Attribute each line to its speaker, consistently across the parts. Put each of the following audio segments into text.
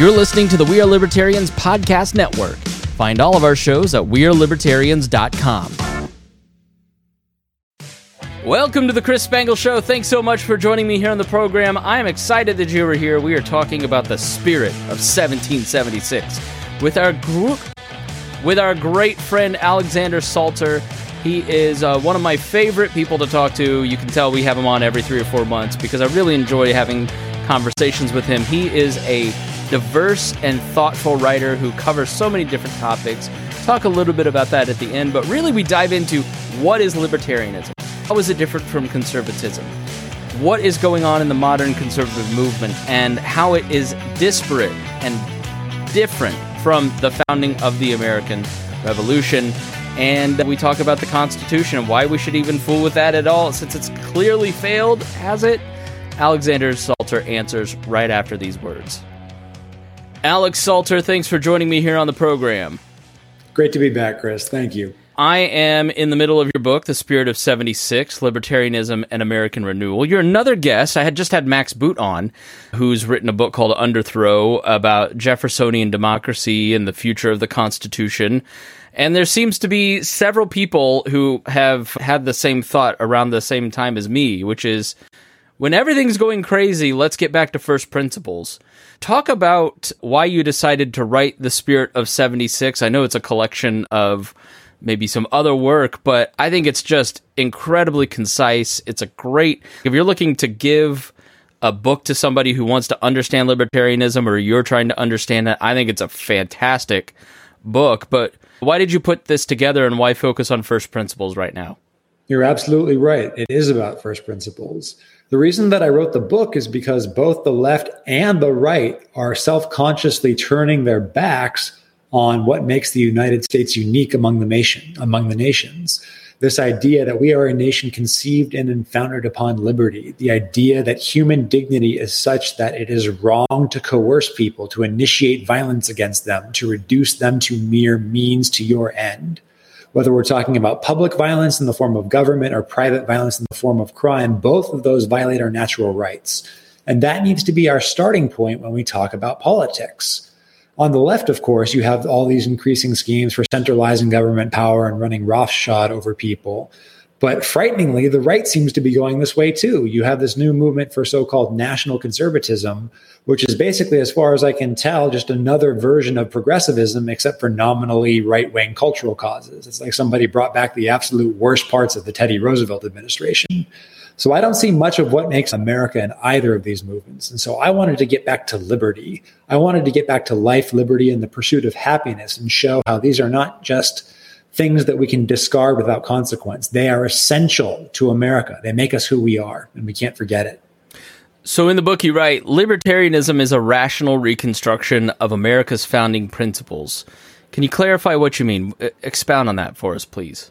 Speaker 1: You're listening to the We Are Libertarians Podcast Network. Find all of our shows at WeareLibertarians.com. Welcome to the Chris Spangle Show. Thanks so much for joining me here on the program. I am excited that you are here. We are talking about the spirit of 1776 with our group, with our great friend Alexander Salter. He is uh, one of my favorite people to talk to. You can tell we have him on every three or four months because I really enjoy having conversations with him. He is a diverse and thoughtful writer who covers so many different topics. Talk a little bit about that at the end, but really we dive into what is libertarianism? How is it different from conservatism? What is going on in the modern conservative movement and how it is disparate and different from the founding of the American Revolution? And we talk about the Constitution and why we should even fool with that at all since it's clearly failed, has it? Alexander Salter answers right after these words. Alex Salter, thanks for joining me here on the program.
Speaker 2: Great to be back, Chris. Thank you.
Speaker 1: I am in the middle of your book, The Spirit of 76 Libertarianism and American Renewal. You're another guest. I had just had Max Boot on, who's written a book called Underthrow about Jeffersonian democracy and the future of the Constitution. And there seems to be several people who have had the same thought around the same time as me, which is when everything's going crazy, let's get back to first principles. Talk about why you decided to write The Spirit of 76. I know it's a collection of maybe some other work, but I think it's just incredibly concise. It's a great, if you're looking to give a book to somebody who wants to understand libertarianism or you're trying to understand it, I think it's a fantastic book. But why did you put this together and why focus on first principles right now?
Speaker 2: You're absolutely right. It is about first principles. The reason that I wrote the book is because both the left and the right are self consciously turning their backs on what makes the United States unique among the nation, among the nations. This idea that we are a nation conceived and founded upon liberty, the idea that human dignity is such that it is wrong to coerce people, to initiate violence against them, to reduce them to mere means to your end. Whether we're talking about public violence in the form of government or private violence in the form of crime, both of those violate our natural rights. And that needs to be our starting point when we talk about politics. On the left, of course, you have all these increasing schemes for centralizing government power and running roughshod over people. But frighteningly, the right seems to be going this way too. You have this new movement for so called national conservatism, which is basically, as far as I can tell, just another version of progressivism, except for nominally right wing cultural causes. It's like somebody brought back the absolute worst parts of the Teddy Roosevelt administration. So I don't see much of what makes America in either of these movements. And so I wanted to get back to liberty. I wanted to get back to life, liberty, and the pursuit of happiness and show how these are not just things that we can discard without consequence. They are essential to America. They make us who we are, and we can't forget it.
Speaker 1: So, in the book, you write libertarianism is a rational reconstruction of America's founding principles. Can you clarify what you mean? Expound on that for us, please.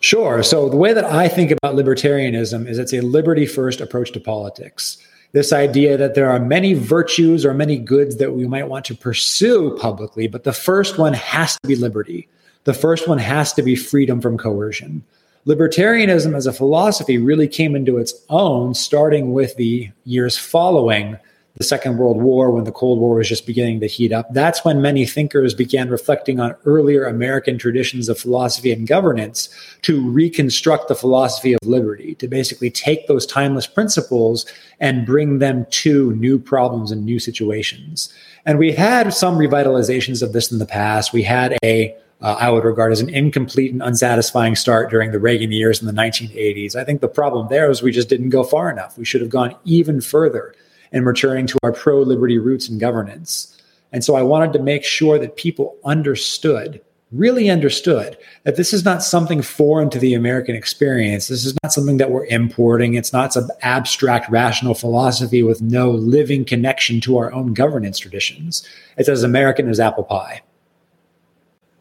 Speaker 2: Sure. So the way that I think about libertarianism is it's a liberty first approach to politics. This idea that there are many virtues or many goods that we might want to pursue publicly, but the first one has to be liberty. The first one has to be freedom from coercion. Libertarianism as a philosophy really came into its own starting with the years following the Second World War, when the Cold War was just beginning to heat up, that's when many thinkers began reflecting on earlier American traditions of philosophy and governance to reconstruct the philosophy of liberty, to basically take those timeless principles and bring them to new problems and new situations. And we had some revitalizations of this in the past. We had a uh, I would regard as an incomplete and unsatisfying start during the Reagan years in the 1980s. I think the problem there was we just didn't go far enough. We should have gone even further and returning to our pro liberty roots in governance. And so I wanted to make sure that people understood, really understood, that this is not something foreign to the American experience. This is not something that we're importing. It's not some abstract rational philosophy with no living connection to our own governance traditions. It's as American as apple pie.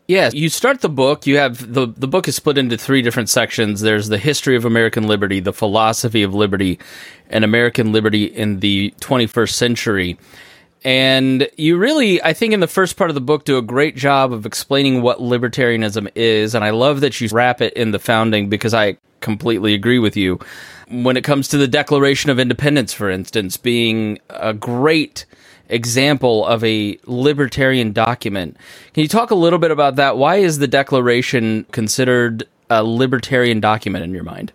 Speaker 1: Yes, you start the book. You have the the book is split into three different sections. There's the history of American liberty, the philosophy of liberty, and American liberty in the 21st century. And you really, I think, in the first part of the book, do a great job of explaining what libertarianism is. And I love that you wrap it in the founding because I completely agree with you. When it comes to the Declaration of Independence, for instance, being a great example of a libertarian document. Can you talk a little bit about that? Why is the Declaration considered a libertarian document in your mind?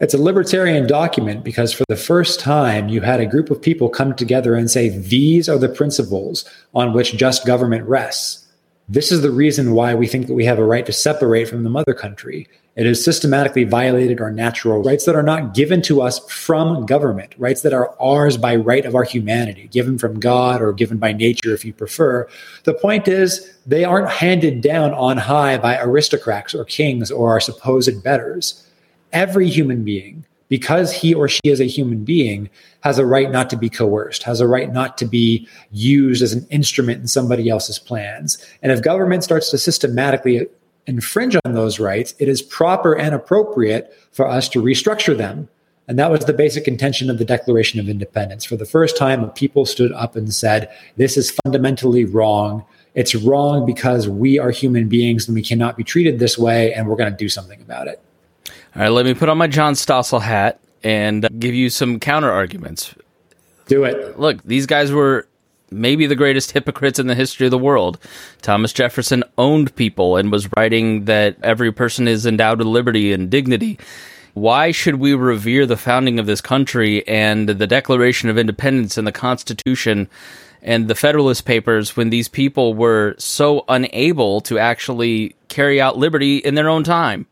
Speaker 2: It's a libertarian document because for the first time, you had a group of people come together and say, these are the principles on which just government rests. This is the reason why we think that we have a right to separate from the mother country. It has systematically violated our natural rights that are not given to us from government, rights that are ours by right of our humanity, given from God or given by nature, if you prefer. The point is, they aren't handed down on high by aristocrats or kings or our supposed betters every human being, because he or she is a human being, has a right not to be coerced, has a right not to be used as an instrument in somebody else's plans. And if government starts to systematically infringe on those rights, it is proper and appropriate for us to restructure them. And that was the basic intention of the Declaration of Independence. For the first time, a people stood up and said, This is fundamentally wrong. It's wrong because we are human beings and we cannot be treated this way, and we're going to do something about it.
Speaker 1: All right, let me put on my John Stossel hat and give you some counter arguments.
Speaker 2: Do it.
Speaker 1: Look, these guys were maybe the greatest hypocrites in the history of the world. Thomas Jefferson owned people and was writing that every person is endowed with liberty and dignity. Why should we revere the founding of this country and the Declaration of Independence and the Constitution and the Federalist Papers when these people were so unable to actually carry out liberty in their own time?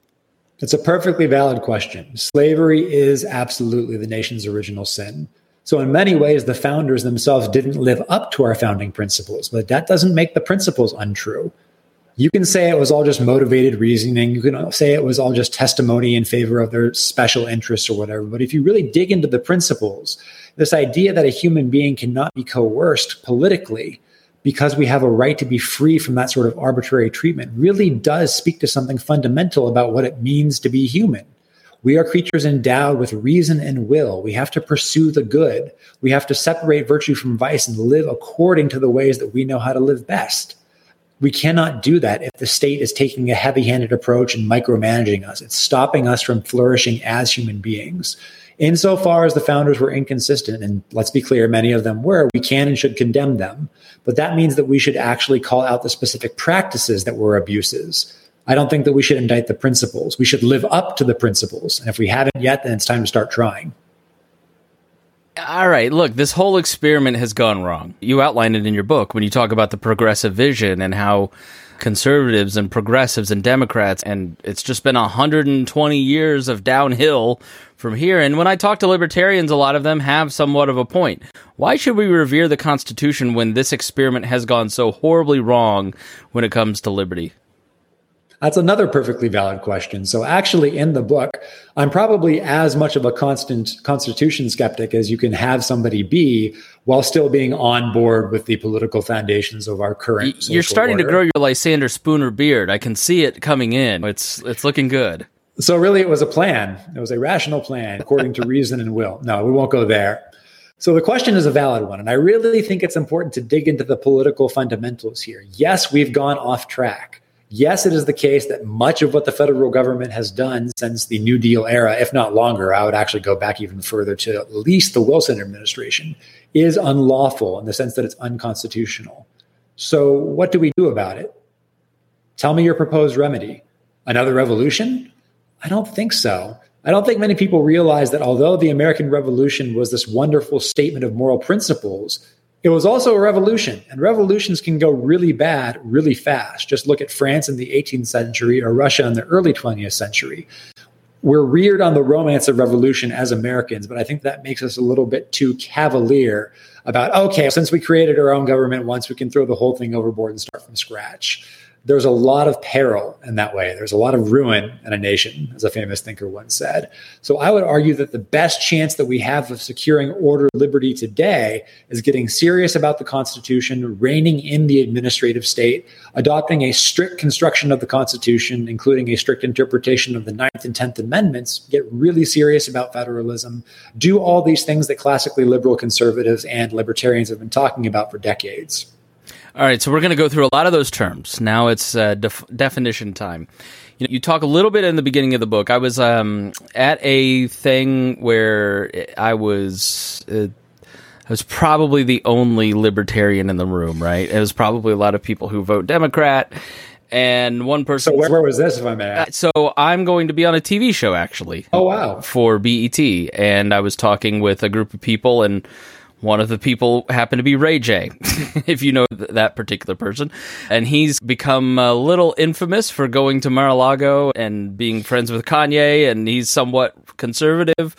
Speaker 2: It's a perfectly valid question. Slavery is absolutely the nation's original sin. So, in many ways, the founders themselves didn't live up to our founding principles, but that doesn't make the principles untrue. You can say it was all just motivated reasoning. You can say it was all just testimony in favor of their special interests or whatever. But if you really dig into the principles, this idea that a human being cannot be coerced politically because we have a right to be free from that sort of arbitrary treatment really does speak to something fundamental about what it means to be human. We are creatures endowed with reason and will. We have to pursue the good. We have to separate virtue from vice and live according to the ways that we know how to live best. We cannot do that if the state is taking a heavy handed approach and micromanaging us. It's stopping us from flourishing as human beings insofar as the founders were inconsistent, and let's be clear, many of them were, we can and should condemn them. But that means that we should actually call out the specific practices that were abuses. I don't think that we should indict the principles. We should live up to the principles. And if we haven't yet, then it's time to start trying.
Speaker 1: All right, look, this whole experiment has gone wrong. You outlined it in your book when you talk about the progressive vision and how conservatives and progressives and Democrats, and it's just been 120 years of downhill from here. And when I talk to libertarians, a lot of them have somewhat of a point. Why should we revere the Constitution when this experiment has gone so horribly wrong when it comes to liberty?
Speaker 2: That's another perfectly valid question. So, actually, in the book, I'm probably as much of a constant constitution skeptic as you can have somebody be while still being on board with the political foundations of our current.
Speaker 1: You're starting
Speaker 2: order.
Speaker 1: to grow your Lysander Spooner beard. I can see it coming in. It's it's looking good.
Speaker 2: So, really, it was a plan. It was a rational plan according to reason and will. No, we won't go there. So the question is a valid one. And I really think it's important to dig into the political fundamentals here. Yes, we've gone off track. Yes, it is the case that much of what the federal government has done since the New Deal era, if not longer, I would actually go back even further to at least the Wilson administration, is unlawful in the sense that it's unconstitutional. So, what do we do about it? Tell me your proposed remedy. Another revolution? I don't think so. I don't think many people realize that although the American Revolution was this wonderful statement of moral principles, it was also a revolution, and revolutions can go really bad really fast. Just look at France in the 18th century or Russia in the early 20th century. We're reared on the romance of revolution as Americans, but I think that makes us a little bit too cavalier about, okay, since we created our own government once, we can throw the whole thing overboard and start from scratch there's a lot of peril in that way. There's a lot of ruin in a nation, as a famous thinker once said. So I would argue that the best chance that we have of securing order, liberty today is getting serious about the Constitution, reining in the administrative state, adopting a strict construction of the Constitution, including a strict interpretation of the Ninth and Tenth Amendments, get really serious about federalism, do all these things that classically liberal conservatives and libertarians have been talking about for decades.
Speaker 1: All right, so we're going to go through a lot of those terms. Now it's uh, def- definition time. You, know, you talk a little bit in the beginning of the book. I was um, at a thing where I was. Uh, I was probably the only libertarian in the room, right? It was probably a lot of people who vote Democrat. And one person.
Speaker 2: So where, was this, if I may ask?
Speaker 1: So I'm going to be on a TV show actually.
Speaker 2: Oh wow!
Speaker 1: For BET, and I was talking with a group of people, and one of the people happened to be Ray J, if you know th- that particular person. And he's become a little infamous for going to Mar a Lago and being friends with Kanye, and he's somewhat conservative.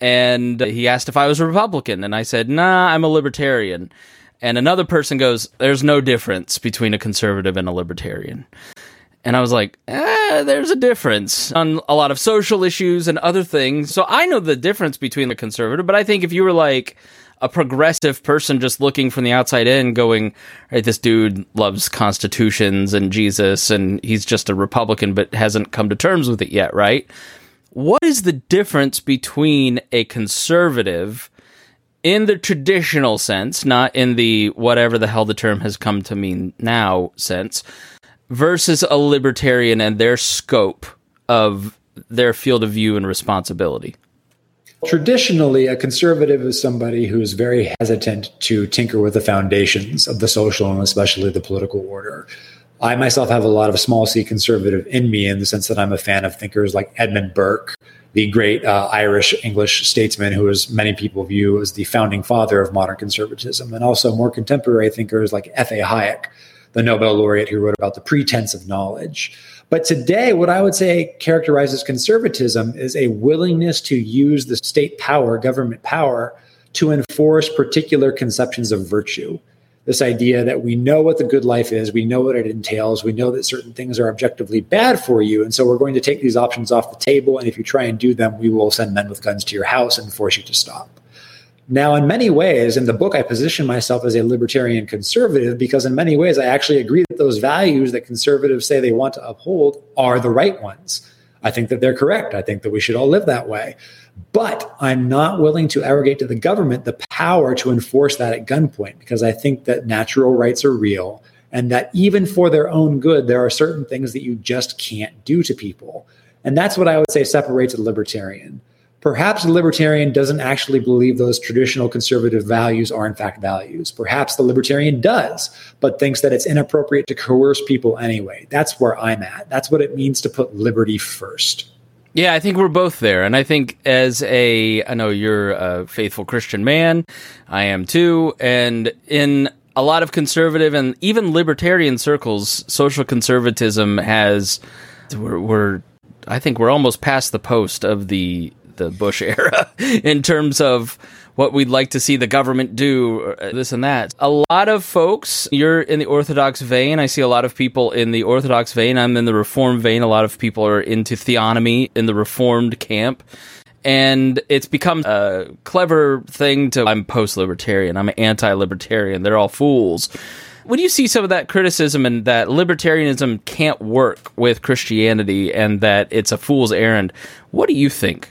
Speaker 1: And he asked if I was a Republican, and I said, nah, I'm a libertarian. And another person goes, there's no difference between a conservative and a libertarian. And I was like, eh, there's a difference on a lot of social issues and other things. So I know the difference between the conservative, but I think if you were like, a progressive person just looking from the outside in going, right, this dude loves constitutions and Jesus and he's just a Republican but hasn't come to terms with it yet, right? What is the difference between a conservative in the traditional sense, not in the whatever the hell the term has come to mean now sense, versus a libertarian and their scope of their field of view and responsibility?
Speaker 2: Traditionally, a conservative is somebody who is very hesitant to tinker with the foundations of the social and especially the political order. I myself have a lot of small c conservative in me in the sense that I'm a fan of thinkers like Edmund Burke, the great uh, Irish English statesman who, as many people view, as the founding father of modern conservatism, and also more contemporary thinkers like F.A. Hayek, the Nobel laureate who wrote about the pretense of knowledge. But today, what I would say characterizes conservatism is a willingness to use the state power, government power, to enforce particular conceptions of virtue. This idea that we know what the good life is, we know what it entails, we know that certain things are objectively bad for you. And so we're going to take these options off the table. And if you try and do them, we will send men with guns to your house and force you to stop. Now, in many ways, in the book, I position myself as a libertarian conservative because, in many ways, I actually agree that those values that conservatives say they want to uphold are the right ones. I think that they're correct. I think that we should all live that way. But I'm not willing to arrogate to the government the power to enforce that at gunpoint because I think that natural rights are real and that even for their own good, there are certain things that you just can't do to people. And that's what I would say separates a libertarian perhaps the libertarian doesn't actually believe those traditional conservative values are in fact values. Perhaps the libertarian does, but thinks that it's inappropriate to coerce people anyway. That's where I'm at. That's what it means to put liberty first.
Speaker 1: Yeah, I think we're both there. And I think as a, I know you're a faithful Christian man, I am too. And in a lot of conservative and even libertarian circles, social conservatism has, we're, we're I think we're almost past the post of the the Bush era in terms of what we'd like to see the government do, uh, this and that. A lot of folks, you're in the Orthodox vein. I see a lot of people in the Orthodox vein. I'm in the Reform vein. A lot of people are into theonomy in the Reformed camp. And it's become a clever thing to, I'm post libertarian, I'm anti libertarian, they're all fools when you see some of that criticism and that libertarianism can't work with Christianity and that it's a fool's errand, what do you think?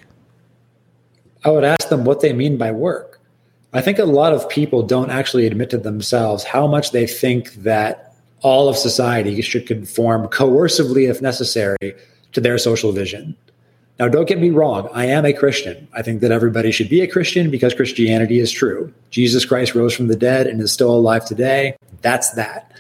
Speaker 2: I would ask them what they mean by work. I think a lot of people don't actually admit to themselves how much they think that all of society should conform coercively, if necessary, to their social vision. Now, don't get me wrong, I am a Christian. I think that everybody should be a Christian because Christianity is true. Jesus Christ rose from the dead and is still alive today. That's that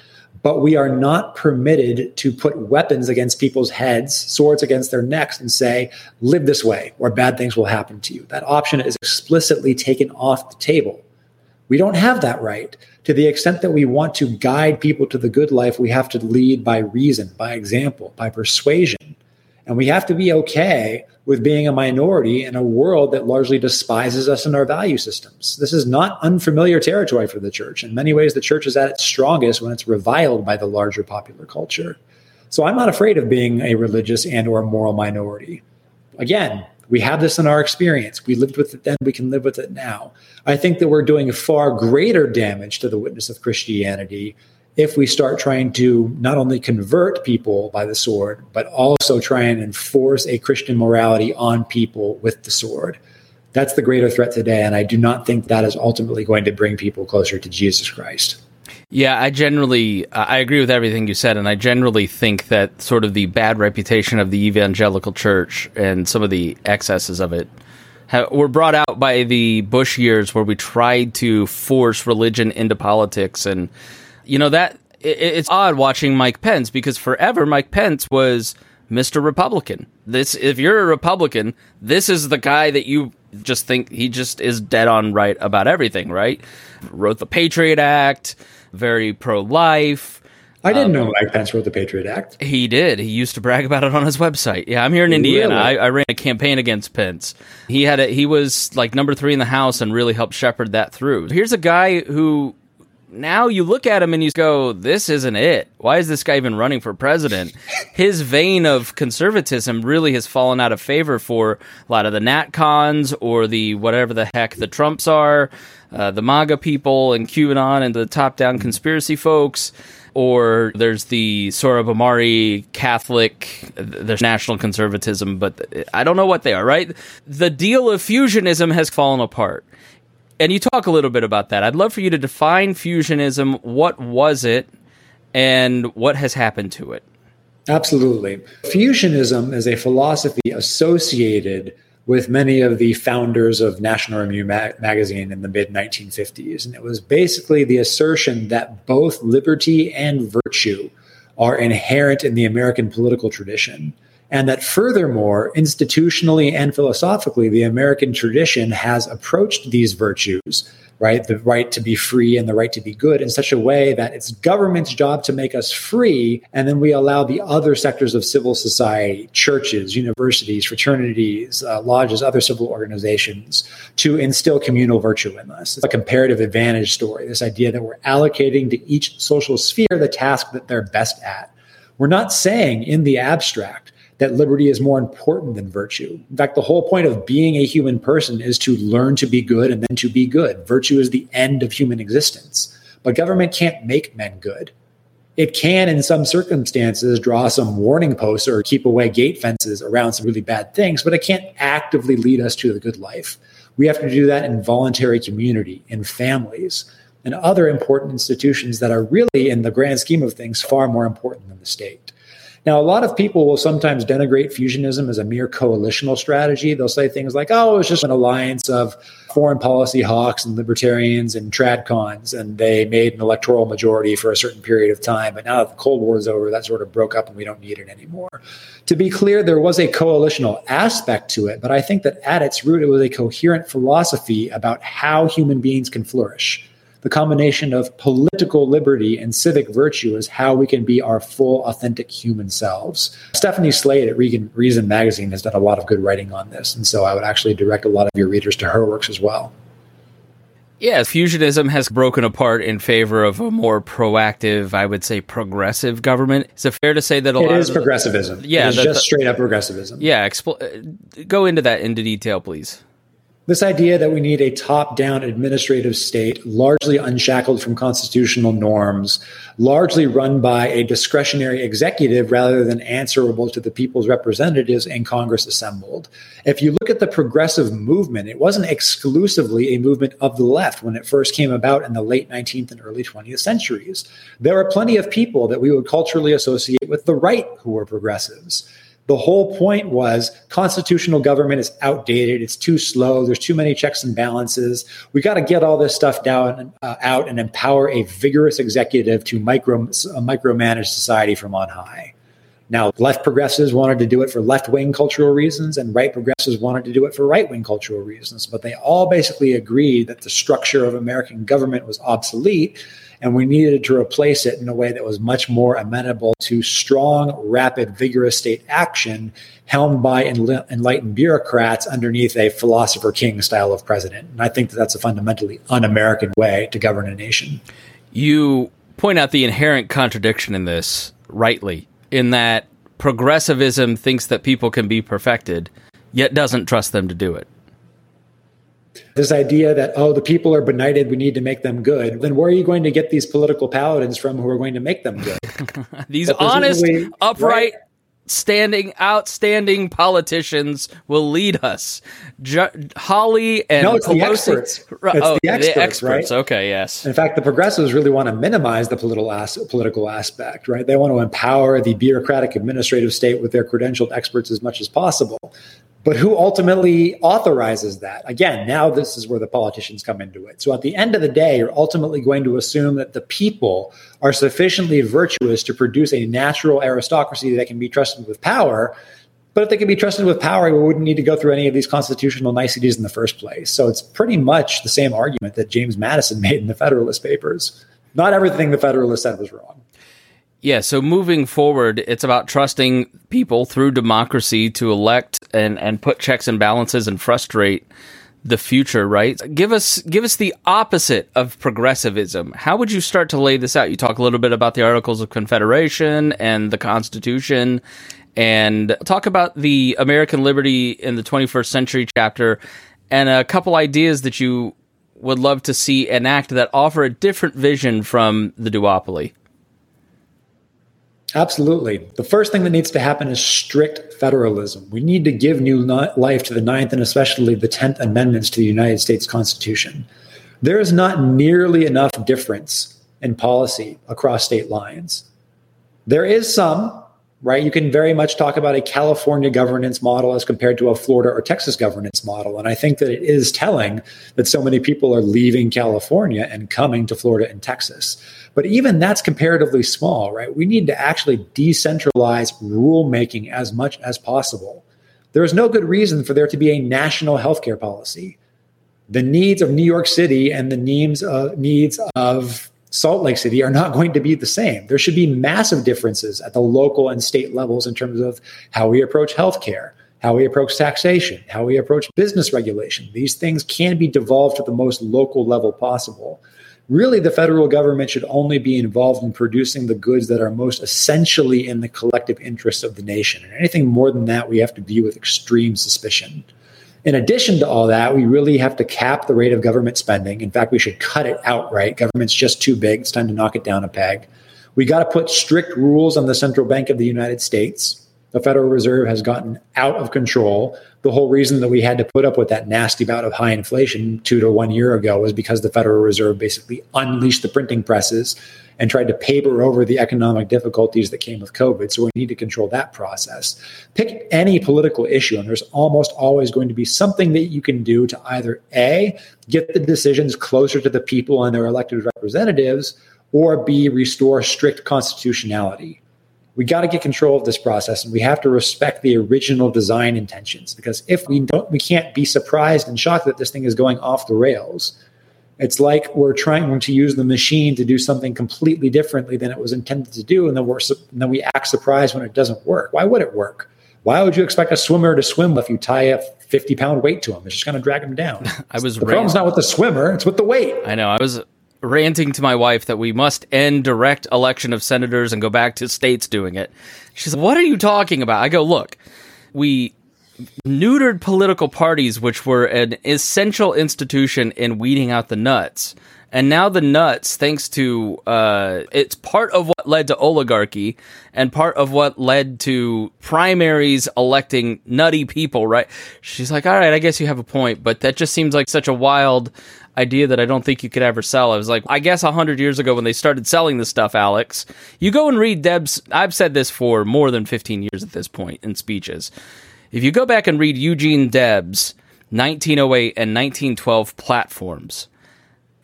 Speaker 2: but we are not permitted to put weapons against people's heads, swords against their necks, and say, live this way, or bad things will happen to you. That option is explicitly taken off the table. We don't have that right. To the extent that we want to guide people to the good life, we have to lead by reason, by example, by persuasion. And we have to be okay with being a minority in a world that largely despises us and our value systems. This is not unfamiliar territory for the church. In many ways, the church is at its strongest when it's reviled by the larger popular culture. So I'm not afraid of being a religious and or moral minority. Again, we have this in our experience. We lived with it then, we can live with it now. I think that we're doing far greater damage to the witness of Christianity if we start trying to not only convert people by the sword, but also try and enforce a Christian morality on people with the sword. That's the greater threat today. And I do not think that is ultimately going to bring people closer to Jesus Christ.
Speaker 1: Yeah, I generally I agree with everything you said, and I generally think that sort of the bad reputation of the evangelical church and some of the excesses of it were brought out by the Bush years where we tried to force religion into politics. And, you know, that it, it's odd watching Mike Pence because forever Mike Pence was Mr. Republican. This, if you're a Republican, this is the guy that you just think he just is dead on right about everything, right? Wrote the Patriot Act, very pro life.
Speaker 2: I didn't um, know Mike Pence wrote the Patriot Act.
Speaker 1: He did. He used to brag about it on his website. Yeah, I'm here in Indiana. Really? I, I, ran a campaign against Pence. He had a, he was like number three in the House and really helped shepherd that through. Here's a guy who now you look at him and you go, "This isn't it. Why is this guy even running for president?" His vein of conservatism really has fallen out of favor for a lot of the NatCons or the whatever the heck the Trumps are, uh, the MAGA people and QAnon and the top-down conspiracy folks. Or there's the Sohrab Catholic, there's national conservatism, but I don't know what they are, right? The deal of fusionism has fallen apart and you talk a little bit about that. I'd love for you to define fusionism. What was it, and what has happened to it?
Speaker 2: Absolutely. Fusionism is a philosophy associated with many of the founders of National Review ma- magazine in the mid 1950s. And it was basically the assertion that both liberty and virtue are inherent in the American political tradition. And that furthermore, institutionally and philosophically, the American tradition has approached these virtues, right? The right to be free and the right to be good in such a way that it's government's job to make us free. And then we allow the other sectors of civil society, churches, universities, fraternities, uh, lodges, other civil organizations to instill communal virtue in us. It's a comparative advantage story, this idea that we're allocating to each social sphere the task that they're best at. We're not saying in the abstract that liberty is more important than virtue. In fact, the whole point of being a human person is to learn to be good and then to be good. Virtue is the end of human existence. But government can't make men good. It can, in some circumstances, draw some warning posts or keep away gate fences around some really bad things, but it can't actively lead us to the good life. We have to do that in voluntary community, in families, and other important institutions that are really, in the grand scheme of things, far more important than the state. Now, a lot of people will sometimes denigrate fusionism as a mere coalitional strategy. They'll say things like, oh, it's just an alliance of foreign policy hawks and libertarians and tradcons, and they made an electoral majority for a certain period of time. But now that the Cold War is over, that sort of broke up and we don't need it anymore. To be clear, there was a coalitional aspect to it, but I think that at its root, it was a coherent philosophy about how human beings can flourish the combination of political liberty and civic virtue is how we can be our full, authentic human selves. Stephanie Slade at Reason, Reason Magazine has done a lot of good writing on this. And so I would actually direct a lot of your readers to her works as well.
Speaker 1: Yeah, fusionism has broken apart in favor of a more proactive, I would say, progressive government. Is it fair to say that a
Speaker 2: it
Speaker 1: lot
Speaker 2: is progressivism? Yeah, it's just straight up progressivism.
Speaker 1: Yeah, expl- uh, go into that into detail, please.
Speaker 2: This idea that we need a top down administrative state, largely unshackled from constitutional norms, largely run by a discretionary executive rather than answerable to the people's representatives in Congress assembled. If you look at the progressive movement, it wasn't exclusively a movement of the left when it first came about in the late 19th and early 20th centuries. There are plenty of people that we would culturally associate with the right who were progressives. The whole point was constitutional government is outdated. It's too slow. There's too many checks and balances. We got to get all this stuff down uh, out and empower a vigorous executive to micro uh, micromanage society from on high. Now, left progressives wanted to do it for left wing cultural reasons, and right progressives wanted to do it for right wing cultural reasons. But they all basically agreed that the structure of American government was obsolete and we needed to replace it in a way that was much more amenable to strong, rapid, vigorous state action helmed by enlightened bureaucrats underneath a philosopher king style of president. And I think that that's a fundamentally un American way to govern a nation.
Speaker 1: You point out the inherent contradiction in this rightly, in that progressivism thinks that people can be perfected, yet doesn't trust them to do it.
Speaker 2: This idea that, oh, the people are benighted, we need to make them good. Then where are you going to get these political paladins from who are going to make them good?
Speaker 1: these honest, upright, right? standing, outstanding politicians will lead us. Ju- Hawley and
Speaker 2: no, it's Pelosi. the experts. It's
Speaker 1: oh, the experts, the experts.
Speaker 2: Right?
Speaker 1: Okay, yes.
Speaker 2: In fact, the progressives really want to minimize the political as- political aspect, right? They want to empower the bureaucratic administrative state with their credentialed experts as much as possible. But who ultimately authorizes that? Again, now this is where the politicians come into it. So at the end of the day, you're ultimately going to assume that the people are sufficiently virtuous to produce a natural aristocracy that can be trusted with power. But if they can be trusted with power, we wouldn't need to go through any of these constitutional niceties in the first place. So it's pretty much the same argument that James Madison made in the Federalist Papers. Not everything the Federalist said was wrong.
Speaker 1: Yeah, so moving forward, it's about trusting people through democracy to elect and, and put checks and balances and frustrate the future, right? Give us give us the opposite of progressivism. How would you start to lay this out? You talk a little bit about the Articles of Confederation and the Constitution and talk about the American Liberty in the 21st Century chapter and a couple ideas that you would love to see enact that offer a different vision from the duopoly.
Speaker 2: Absolutely. The first thing that needs to happen is strict federalism. We need to give new life to the Ninth and especially the Tenth Amendments to the United States Constitution. There is not nearly enough difference in policy across state lines. There is some, right? You can very much talk about a California governance model as compared to a Florida or Texas governance model. And I think that it is telling that so many people are leaving California and coming to Florida and Texas. But even that's comparatively small, right? We need to actually decentralize rulemaking as much as possible. There is no good reason for there to be a national healthcare policy. The needs of New York City and the needs of, needs of Salt Lake City are not going to be the same. There should be massive differences at the local and state levels in terms of how we approach healthcare, how we approach taxation, how we approach business regulation. These things can be devolved to the most local level possible. Really, the federal government should only be involved in producing the goods that are most essentially in the collective interest of the nation. And anything more than that, we have to view with extreme suspicion. In addition to all that, we really have to cap the rate of government spending. In fact, we should cut it outright. Government's just too big. It's time to knock it down a peg. We got to put strict rules on the central bank of the United States. The Federal Reserve has gotten out of control. The whole reason that we had to put up with that nasty bout of high inflation two to one year ago was because the Federal Reserve basically unleashed the printing presses and tried to paper over the economic difficulties that came with COVID. So we need to control that process. Pick any political issue, and there's almost always going to be something that you can do to either A, get the decisions closer to the people and their elected representatives, or B, restore strict constitutionality. We got to get control of this process and we have to respect the original design intentions because if we don't, we can't be surprised and shocked that this thing is going off the rails it's like we're trying to use the machine to do something completely differently than it was intended to do, and then we're and then we act surprised when it doesn't work. Why would it work? Why would you expect a swimmer to swim if you tie a fifty pound weight to him? It's just going to drag him down.
Speaker 1: I was
Speaker 2: the rant- problem's not with the swimmer; it's with the weight.
Speaker 1: I know. I was ranting to my wife that we must end direct election of senators and go back to states doing it. She's like, "What are you talking about?" I go, "Look, we neutered political parties, which were an essential institution in weeding out the nuts. And now the nuts, thanks to uh, it's part of what led to oligarchy and part of what led to primaries electing nutty people, right? She's like, all right, I guess you have a point, but that just seems like such a wild idea that I don't think you could ever sell. I was like, I guess 100 years ago when they started selling this stuff, Alex, you go and read Debs', I've said this for more than 15 years at this point in speeches. If you go back and read Eugene Debs' 1908 and 1912 platforms,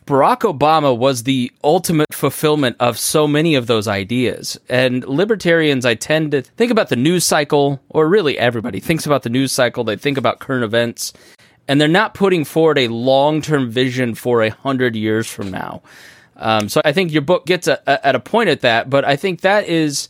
Speaker 1: Barack Obama was the ultimate fulfillment of so many of those ideas. And libertarians, I tend to think about the news cycle, or really everybody thinks about the news cycle. They think about current events, and they're not putting forward a long term vision for a hundred years from now. Um, so I think your book gets a, a, at a point at that, but I think that is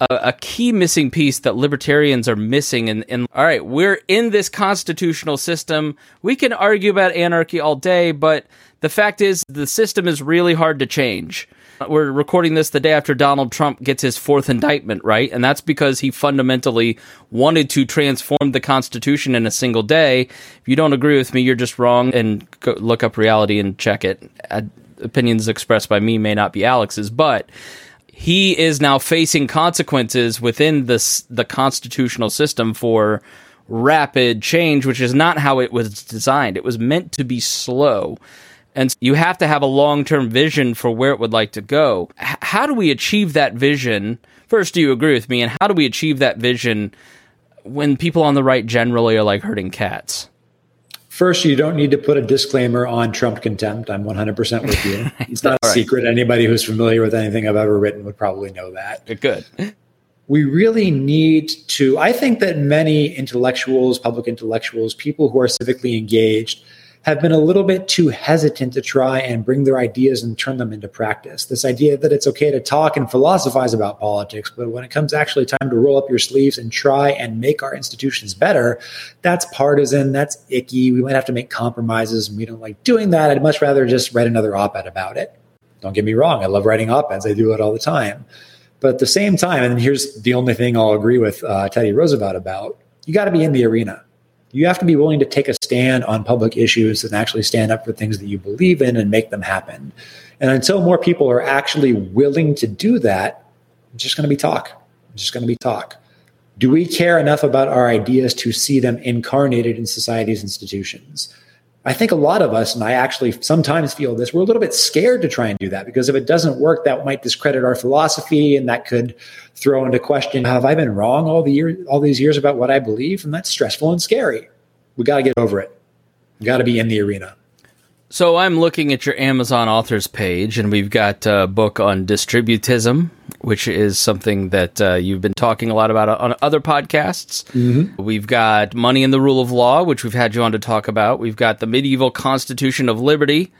Speaker 1: a, a key missing piece that libertarians are missing. And in, all right, we're in this constitutional system. We can argue about anarchy all day, but the fact is the system is really hard to change. Uh, we're recording this the day after Donald Trump gets his fourth indictment, right? And that's because he fundamentally wanted to transform the Constitution in a single day. If you don't agree with me, you're just wrong. And look up reality and check it. Uh, opinions expressed by me may not be Alex's, but he is now facing consequences within this the constitutional system for rapid change, which is not how it was designed. It was meant to be slow. And you have to have a long term vision for where it would like to go. H- how do we achieve that vision? First, do you agree with me? And how do we achieve that vision when people on the right generally are like herding cats?
Speaker 2: First, you don't need to put a disclaimer on Trump contempt. I'm 100% with you. It's not a right. secret. Anybody who's familiar with anything I've ever written would probably know that.
Speaker 1: Good.
Speaker 2: We really need to, I think that many intellectuals, public intellectuals, people who are civically engaged, have been a little bit too hesitant to try and bring their ideas and turn them into practice. This idea that it's okay to talk and philosophize about politics, but when it comes actually time to roll up your sleeves and try and make our institutions better, that's partisan, that's icky. We might have to make compromises, and we don't like doing that. I'd much rather just write another op ed about it. Don't get me wrong, I love writing op eds, I do it all the time. But at the same time, and here's the only thing I'll agree with uh, Teddy Roosevelt about you got to be in the arena you have to be willing to take a stand on public issues and actually stand up for things that you believe in and make them happen. And until more people are actually willing to do that, it's just going to be talk. It's just going to be talk. Do we care enough about our ideas to see them incarnated in society's institutions? I think a lot of us, and I actually sometimes feel this, we're a little bit scared to try and do that because if it doesn't work, that might discredit our philosophy and that could throw into question have I been wrong all the year, all these years about what I believe? And that's stressful and scary. We got to get over it. We got to be in the arena.
Speaker 1: So I'm looking at your Amazon authors page, and we've got a book on distributism, which is something that uh, you've been talking a lot about on other podcasts. Mm-hmm. We've got Money and the Rule of Law, which we've had you on to talk about. We've got the Medieval Constitution of Liberty,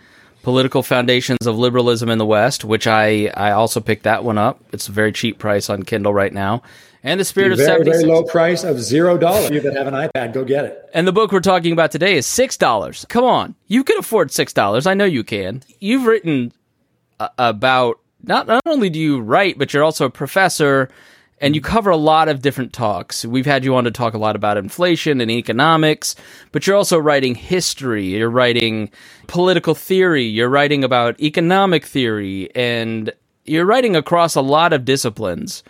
Speaker 1: Political Foundations of Liberalism in the West, which I, I also picked that one up. It's a very cheap price on Kindle right now and the spirit
Speaker 2: of
Speaker 1: very,
Speaker 2: very low price of zero dollars. You that have an iPad, go get it.
Speaker 1: And the book we're talking about today is six dollars. Come on, you can afford six dollars. I know you can. You've written uh, about not not only do you write, but you're also a professor, and you mm. cover a lot of different talks. We've had you on to talk a lot about inflation and economics, but you're also writing history. You're writing political theory. You're writing about economic theory, and you're writing across a lot of disciplines.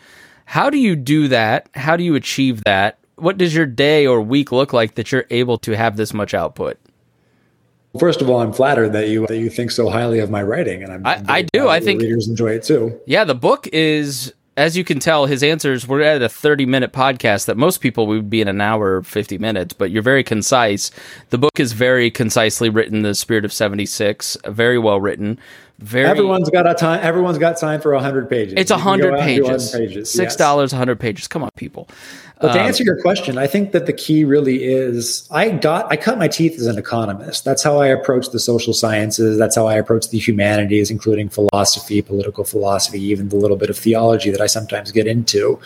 Speaker 1: How do you do that? How do you achieve that? What does your day or week look like that you're able to have this much output?
Speaker 2: First of all, I'm flattered that you that you think so highly of my writing, and I'm,
Speaker 1: I, I do. I think
Speaker 2: readers enjoy it too.
Speaker 1: Yeah, the book is, as you can tell, his answers. We're at a 30 minute podcast that most people would be in an hour, 50 minutes, but you're very concise. The book is very concisely written. The Spirit of 76, very well written. Very,
Speaker 2: everyone's got a time. Everyone's got time for hundred pages.
Speaker 1: It's hundred pages. pages. Six dollars, yes. hundred pages. Come on, people.
Speaker 2: But to um, answer your question, I think that the key really is I got I cut my teeth as an economist. That's how I approach the social sciences. That's how I approach the humanities, including philosophy, political philosophy, even the little bit of theology that I sometimes get into.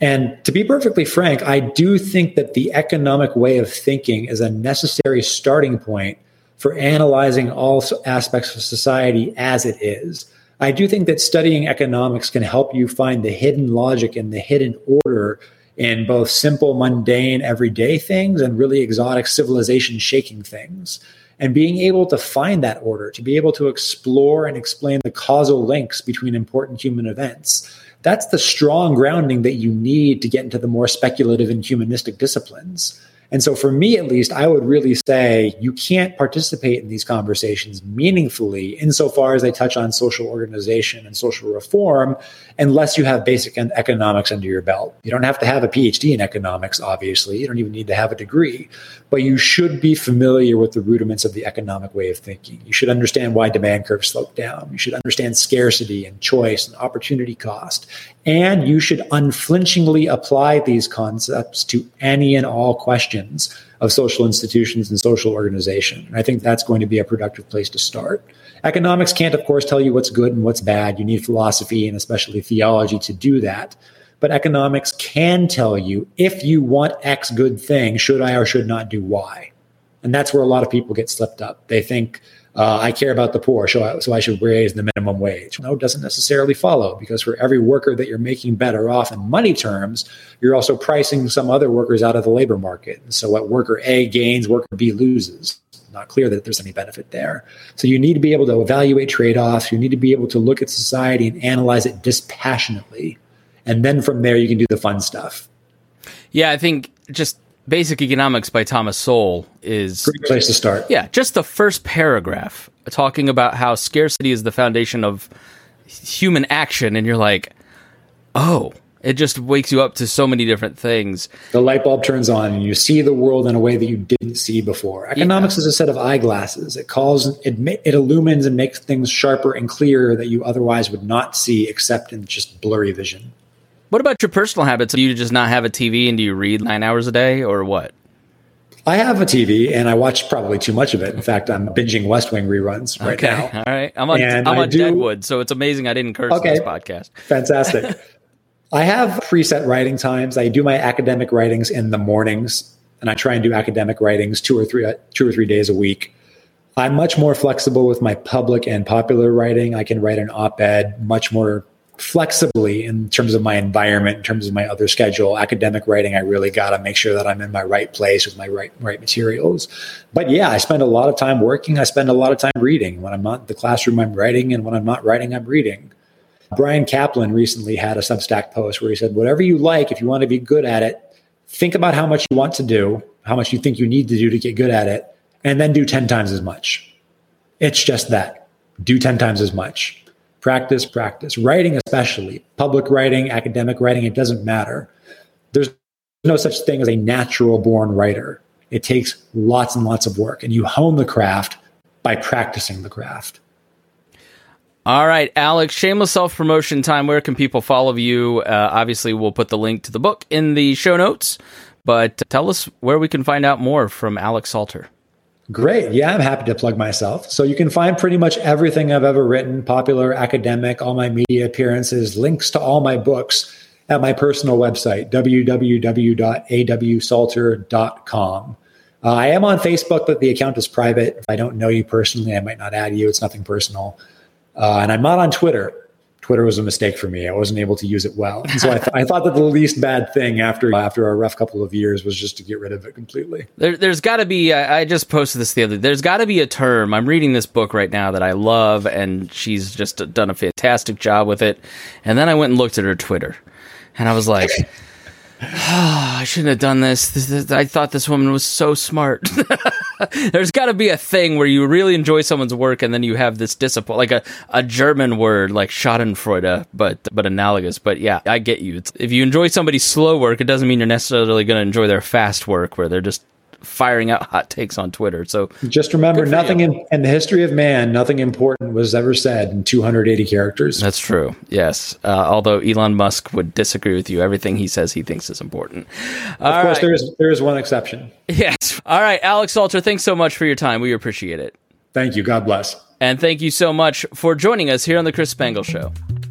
Speaker 2: And to be perfectly frank, I do think that the economic way of thinking is a necessary starting point for analyzing all aspects of society as it is. I do think that studying economics can help you find the hidden logic and the hidden order in both simple, mundane, everyday things and really exotic civilization shaking things. And being able to find that order, to be able to explore and explain the causal links between important human events. That's the strong grounding that you need to get into the more speculative and humanistic disciplines. And so, for me at least, I would really say you can't participate in these conversations meaningfully insofar as they touch on social organization and social reform unless you have basic economics under your belt. You don't have to have a PhD in economics, obviously. You don't even need to have a degree, but you should be familiar with the rudiments of the economic way of thinking. You should understand why demand curves slope down. You should understand scarcity and choice and opportunity cost. And you should unflinchingly apply these concepts to any and all questions of social institutions and social organization. And I think that's going to be a productive place to start. Economics can't, of course, tell you what's good and what's bad. You need philosophy and especially theology to do that. But economics can tell you if you want X good thing, should I or should not do Y? And that's where a lot of people get slipped up. They think, uh, I care about the poor, so I, so I should raise the minimum wage. No, it doesn't necessarily follow because for every worker that you're making better off in money terms, you're also pricing some other workers out of the labor market. And so what worker A gains, worker B loses. Not clear that there's any benefit there. So you need to be able to evaluate trade offs. You need to be able to look at society and analyze it dispassionately. And then from there, you can do the fun stuff.
Speaker 1: Yeah, I think just Basic Economics by Thomas Sowell is
Speaker 2: great place to start.
Speaker 1: Yeah, just the first paragraph talking about how scarcity is the foundation of human action, and you're like, oh, It just wakes you up to so many different things.
Speaker 2: The light bulb turns on and you see the world in a way that you didn't see before. Economics yeah. is a set of eyeglasses. It calls it it illumines and makes things sharper and clearer that you otherwise would not see except in just blurry vision.
Speaker 1: What about your personal habits? Do you just not have a TV and do you read 9 hours a day or what?
Speaker 2: I have a TV and I watch probably too much of it. In fact, I'm binging West Wing reruns right
Speaker 1: okay.
Speaker 2: now.
Speaker 1: All right. I'm on, I'm on do, Deadwood, so it's amazing I didn't curse okay. this podcast.
Speaker 2: Fantastic. I have preset writing times. I do my academic writings in the mornings, and I try and do academic writings two or three two or three days a week. I'm much more flexible with my public and popular writing. I can write an op-ed much more flexibly in terms of my environment, in terms of my other schedule. Academic writing, I really got to make sure that I'm in my right place with my right right materials. But yeah, I spend a lot of time working. I spend a lot of time reading. When I'm not in the classroom, I'm writing, and when I'm not writing, I'm reading. Bryan Caplan recently had a Substack post where he said, whatever you like, if you want to be good at it, think about how much you want to do, how much you think you need to do to get good at it, and then do 10 times as much. It's just that. Do 10 times as much. Practice, practice. Writing, especially public writing, academic writing, it doesn't matter. There's no such thing as a natural born writer. It takes lots and lots of work, and you hone the craft by practicing the craft.
Speaker 1: All right, Alex, shameless self promotion time. Where can people follow you? Uh, obviously, we'll put the link to the book in the show notes, but tell us where we can find out more from Alex Salter.
Speaker 2: Great. Yeah, I'm happy to plug myself. So you can find pretty much everything I've ever written, popular, academic, all my media appearances, links to all my books at my personal website, www.awsalter.com. Uh, I am on Facebook, but the account is private. If I don't know you personally, I might not add you. It's nothing personal. Uh, and I'm not on Twitter. Twitter was a mistake for me. I wasn't able to use it well. And so I, th- I, thought that the least bad thing after after a rough couple of years was just to get rid of it completely.
Speaker 1: There, has got to be. I, I, just posted this the other. There's got to be a term. I'm reading this book right now that I love, and she's just done a fantastic job with it. And then I went and looked at her Twitter, and I was like. oh, I shouldn't have done this. This, this. I thought this woman was so smart. There's got to be a thing where you really enjoy someone's work and then you have this disappoint, like a, a German word like Schadenfreude, but but analogous. But yeah, I get you. It's, if you enjoy somebody's slow work, it doesn't mean you're necessarily going to enjoy their fast work where they're just firing out hot takes on Twitter. So
Speaker 2: just remember, nothing in, in, the history of man, nothing important was ever said in 280 characters.
Speaker 1: That's true. Yes. Uh, although Elon Musk would disagree with you, everything he says he thinks is important.
Speaker 2: All of course, right. there is there is one exception.
Speaker 1: Yes. All right, Alex Salter. Thanks so much for your time. We appreciate it.
Speaker 2: Thank you. God bless.
Speaker 1: And thank you so much for joining us here on the Chris Spangle Show.